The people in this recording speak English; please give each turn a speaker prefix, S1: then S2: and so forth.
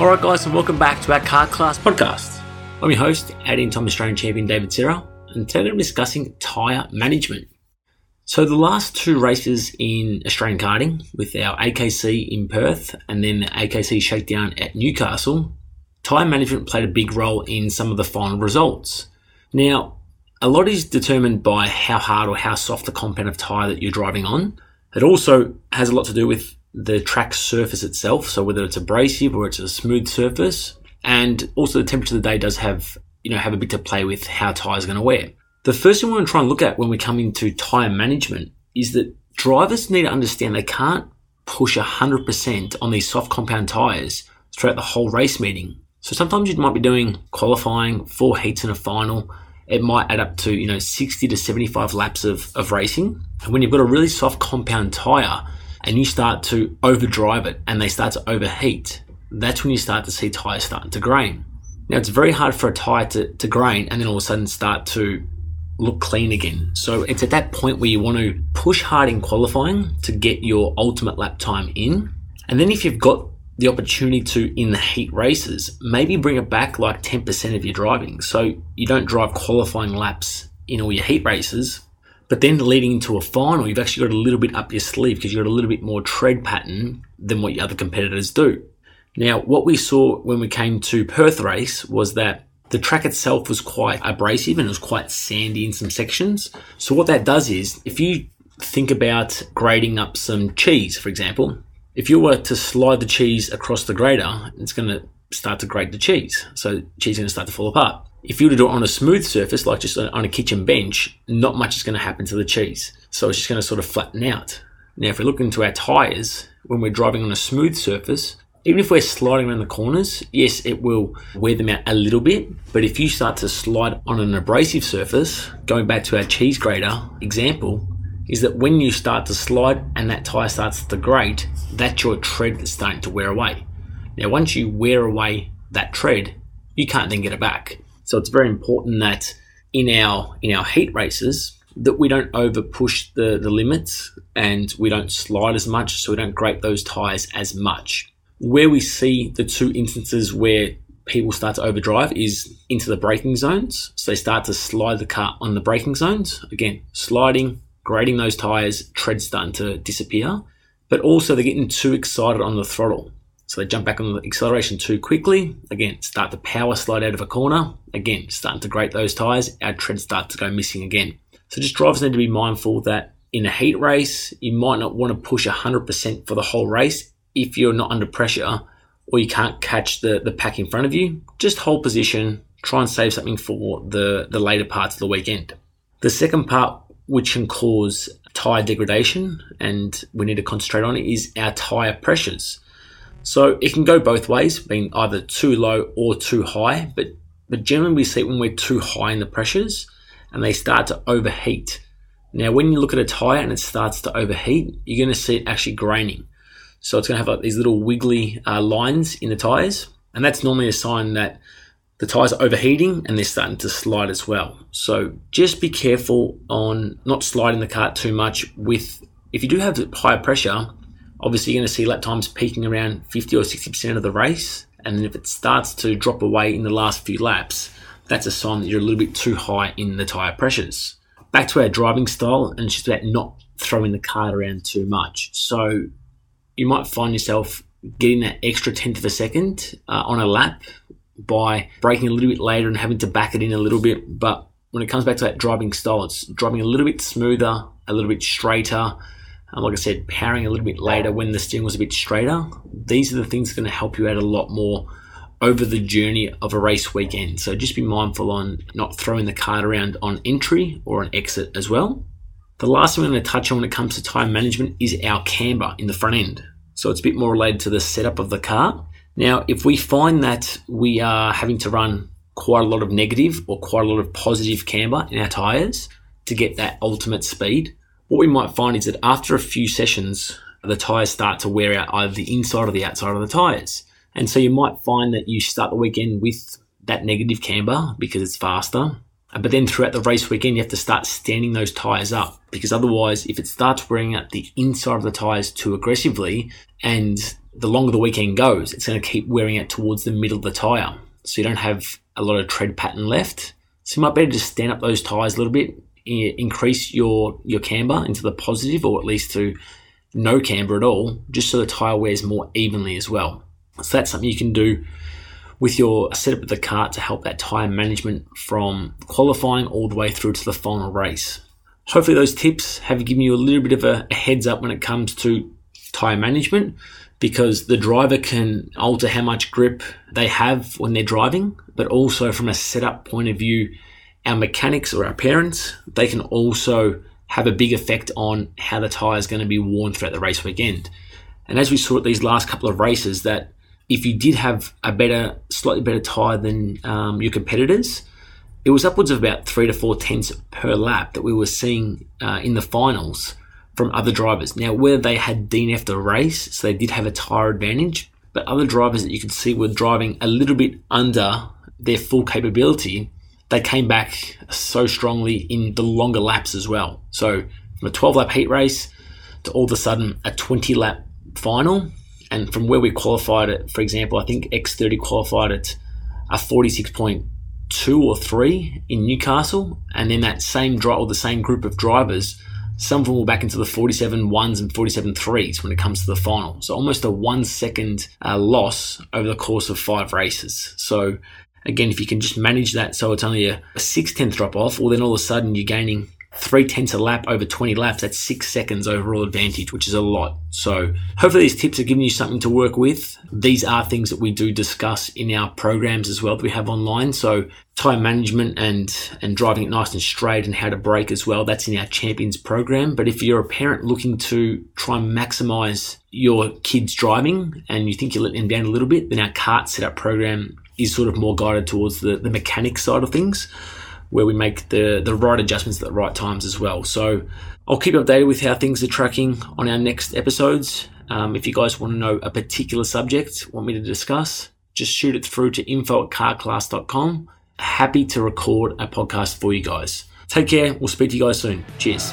S1: Alright, guys, and welcome back to our Kart Class podcast. I'm your host, 18 time Australian champion David Sera, and today I'm discussing tyre management. So, the last two races in Australian karting, with our AKC in Perth and then the AKC shakedown at Newcastle, tyre management played a big role in some of the final results. Now, a lot is determined by how hard or how soft the compound of tyre that you're driving on. It also has a lot to do with the track surface itself, so whether it's abrasive or it's a smooth surface, and also the temperature of the day does have you know have a bit to play with how tyres are going to wear. The first thing we want to try and look at when we come into tyre management is that drivers need to understand they can't push 100% on these soft compound tyres throughout the whole race meeting. So sometimes you might be doing qualifying, four heats in a final, it might add up to, you know, 60 to 75 laps of, of racing. And when you've got a really soft compound tyre and you start to overdrive it and they start to overheat, that's when you start to see tyres starting to grain. Now, it's very hard for a tyre to, to grain and then all of a sudden start to look clean again. So it's at that point where you want to push hard in qualifying to get your ultimate lap time in. And then if you've got the opportunity to in the heat races, maybe bring it back like 10% of your driving. So you don't drive qualifying laps in all your heat races, but then leading into a final, you've actually got a little bit up your sleeve because you've got a little bit more tread pattern than what your other competitors do. Now, what we saw when we came to Perth race was that the track itself was quite abrasive and it was quite sandy in some sections. So what that does is if you think about grading up some cheese, for example, if you were to slide the cheese across the grater, it's going to start to grate the cheese. So cheese is going to start to fall apart. If you were to do it on a smooth surface, like just on a kitchen bench, not much is going to happen to the cheese. So it's just going to sort of flatten out. Now, if we look into our tyres, when we're driving on a smooth surface, even if we're sliding around the corners, yes, it will wear them out a little bit. But if you start to slide on an abrasive surface, going back to our cheese grater example, is that when you start to slide and that tyre starts to grate, that's your tread that's starting to wear away. Now, once you wear away that tread, you can't then get it back. So it's very important that in our in our heat races that we don't over push the, the limits and we don't slide as much, so we don't grate those tyres as much. Where we see the two instances where people start to overdrive is into the braking zones. So they start to slide the car on the braking zones. Again, sliding, grading those tyres, tread starting to disappear, but also they're getting too excited on the throttle. So they jump back on the acceleration too quickly. Again, start to power slide out of a corner. Again, starting to grate those tyres, our tread start to go missing again. So just drivers need to be mindful that in a heat race, you might not want to push 100% for the whole race if you're not under pressure or you can't catch the, the pack in front of you. Just hold position, try and save something for the, the later parts of the weekend. The second part which can cause tyre degradation, and we need to concentrate on it, is our tyre pressures. So it can go both ways, being either too low or too high, but, but generally we see it when we're too high in the pressures and they start to overheat. Now, when you look at a tyre and it starts to overheat, you're going to see it actually graining. So it's going to have like these little wiggly uh, lines in the tyres, and that's normally a sign that the tyres are overheating and they're starting to slide as well. So just be careful on not sliding the kart too much with, if you do have higher pressure, obviously you're going to see lap times peaking around 50 or 60% of the race. And then if it starts to drop away in the last few laps, that's a sign that you're a little bit too high in the tyre pressures. Back to our driving style, and it's just about not throwing the kart around too much. So you might find yourself getting that extra tenth of a second uh, on a lap by braking a little bit later and having to back it in a little bit. But when it comes back to that driving style, it's driving a little bit smoother, a little bit straighter. And like I said, powering a little bit later when the steering was a bit straighter. These are the things that are going to help you out a lot more over the journey of a race weekend. So just be mindful on not throwing the kart around on entry or on exit as well. The last thing I'm going to touch on when it comes to tyre management is our camber in the front end. So it's a bit more related to the setup of the car. Now, if we find that we are having to run quite a lot of negative or quite a lot of positive camber in our tyres to get that ultimate speed, what we might find is that after a few sessions, the tyres start to wear out either the inside or the outside of the tyres. And so you might find that you start the weekend with that negative camber because it's faster. But then throughout the race weekend, you have to start standing those tyres up because otherwise, if it starts wearing out the inside of the tyres too aggressively and the longer the weekend goes, it's going to keep wearing out towards the middle of the tyre. So you don't have a lot of tread pattern left. So you might better just stand up those tyres a little bit, increase your, your camber into the positive or at least to no camber at all, just so the tyre wears more evenly as well. So that's something you can do with your setup of the kart to help that tyre management from qualifying all the way through to the final race. Hopefully, those tips have given you a little bit of a, a heads up when it comes to tyre management because the driver can alter how much grip they have when they're driving, but also from a setup point of view, our mechanics or our parents, they can also have a big effect on how the tyre is going to be worn throughout the race weekend. And as we saw at these last couple of races, that if you did have a better, slightly better tyre than um, your competitors, it was upwards of about three to four tenths per lap that we were seeing uh, in the finals from other drivers. Now, whether they had DNF'd the race, so they did have a tyre advantage, but other drivers that you could see were driving a little bit under their full capability, they came back so strongly in the longer laps as well. So, from a 12 lap heat race to all of a sudden a 20 lap final, and from where we qualified it, for example, I think X30 qualified at a 46.2 or 3 in Newcastle, and then that same drive or the same group of drivers, some of them were back into the 47 ones and 47 threes when it comes to the final. So almost a one second uh, loss over the course of five races. So again, if you can just manage that so it's only a, six tenth drop off, well then all of a sudden you're gaining three tenths a lap over 20 laps, that's six seconds overall advantage, which is a lot. So hopefully these tips are giving you something to work with. These are things that we do discuss in our programs as well that we have online. So tyre management and, and driving it nice and straight and how to brake as well. That's in our champions program. But if you're a parent looking to try and maximize your kids driving and you think you're letting them down a little bit, then our kart setup program is sort of more guided towards the, the mechanics side of things where we make the, the right adjustments at the right times as well. So I'll keep updated with how things are tracking on our next episodes. Um, if you guys want to know a particular subject, want me to discuss, just shoot it through to info at kartclass.com. Happy to record a podcast for you guys. Take care. We'll speak to you guys soon. Cheers.